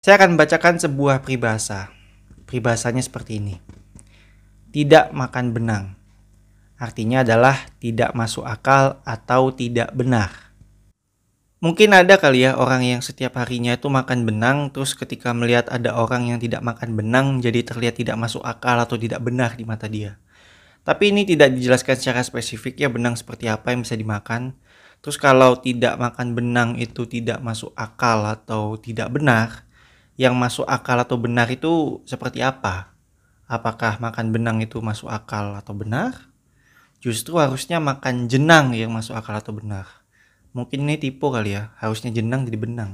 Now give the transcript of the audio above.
Saya akan membacakan sebuah peribahasa. Peribahasanya seperti ini. Tidak makan benang. Artinya adalah tidak masuk akal atau tidak benar. Mungkin ada kali ya orang yang setiap harinya itu makan benang, terus ketika melihat ada orang yang tidak makan benang, jadi terlihat tidak masuk akal atau tidak benar di mata dia. Tapi ini tidak dijelaskan secara spesifik ya benang seperti apa yang bisa dimakan. Terus kalau tidak makan benang itu tidak masuk akal atau tidak benar, yang masuk akal atau benar itu seperti apa? Apakah makan benang itu masuk akal atau benar? Justru harusnya makan jenang yang masuk akal atau benar. Mungkin ini tipe kali ya, harusnya jenang jadi benang.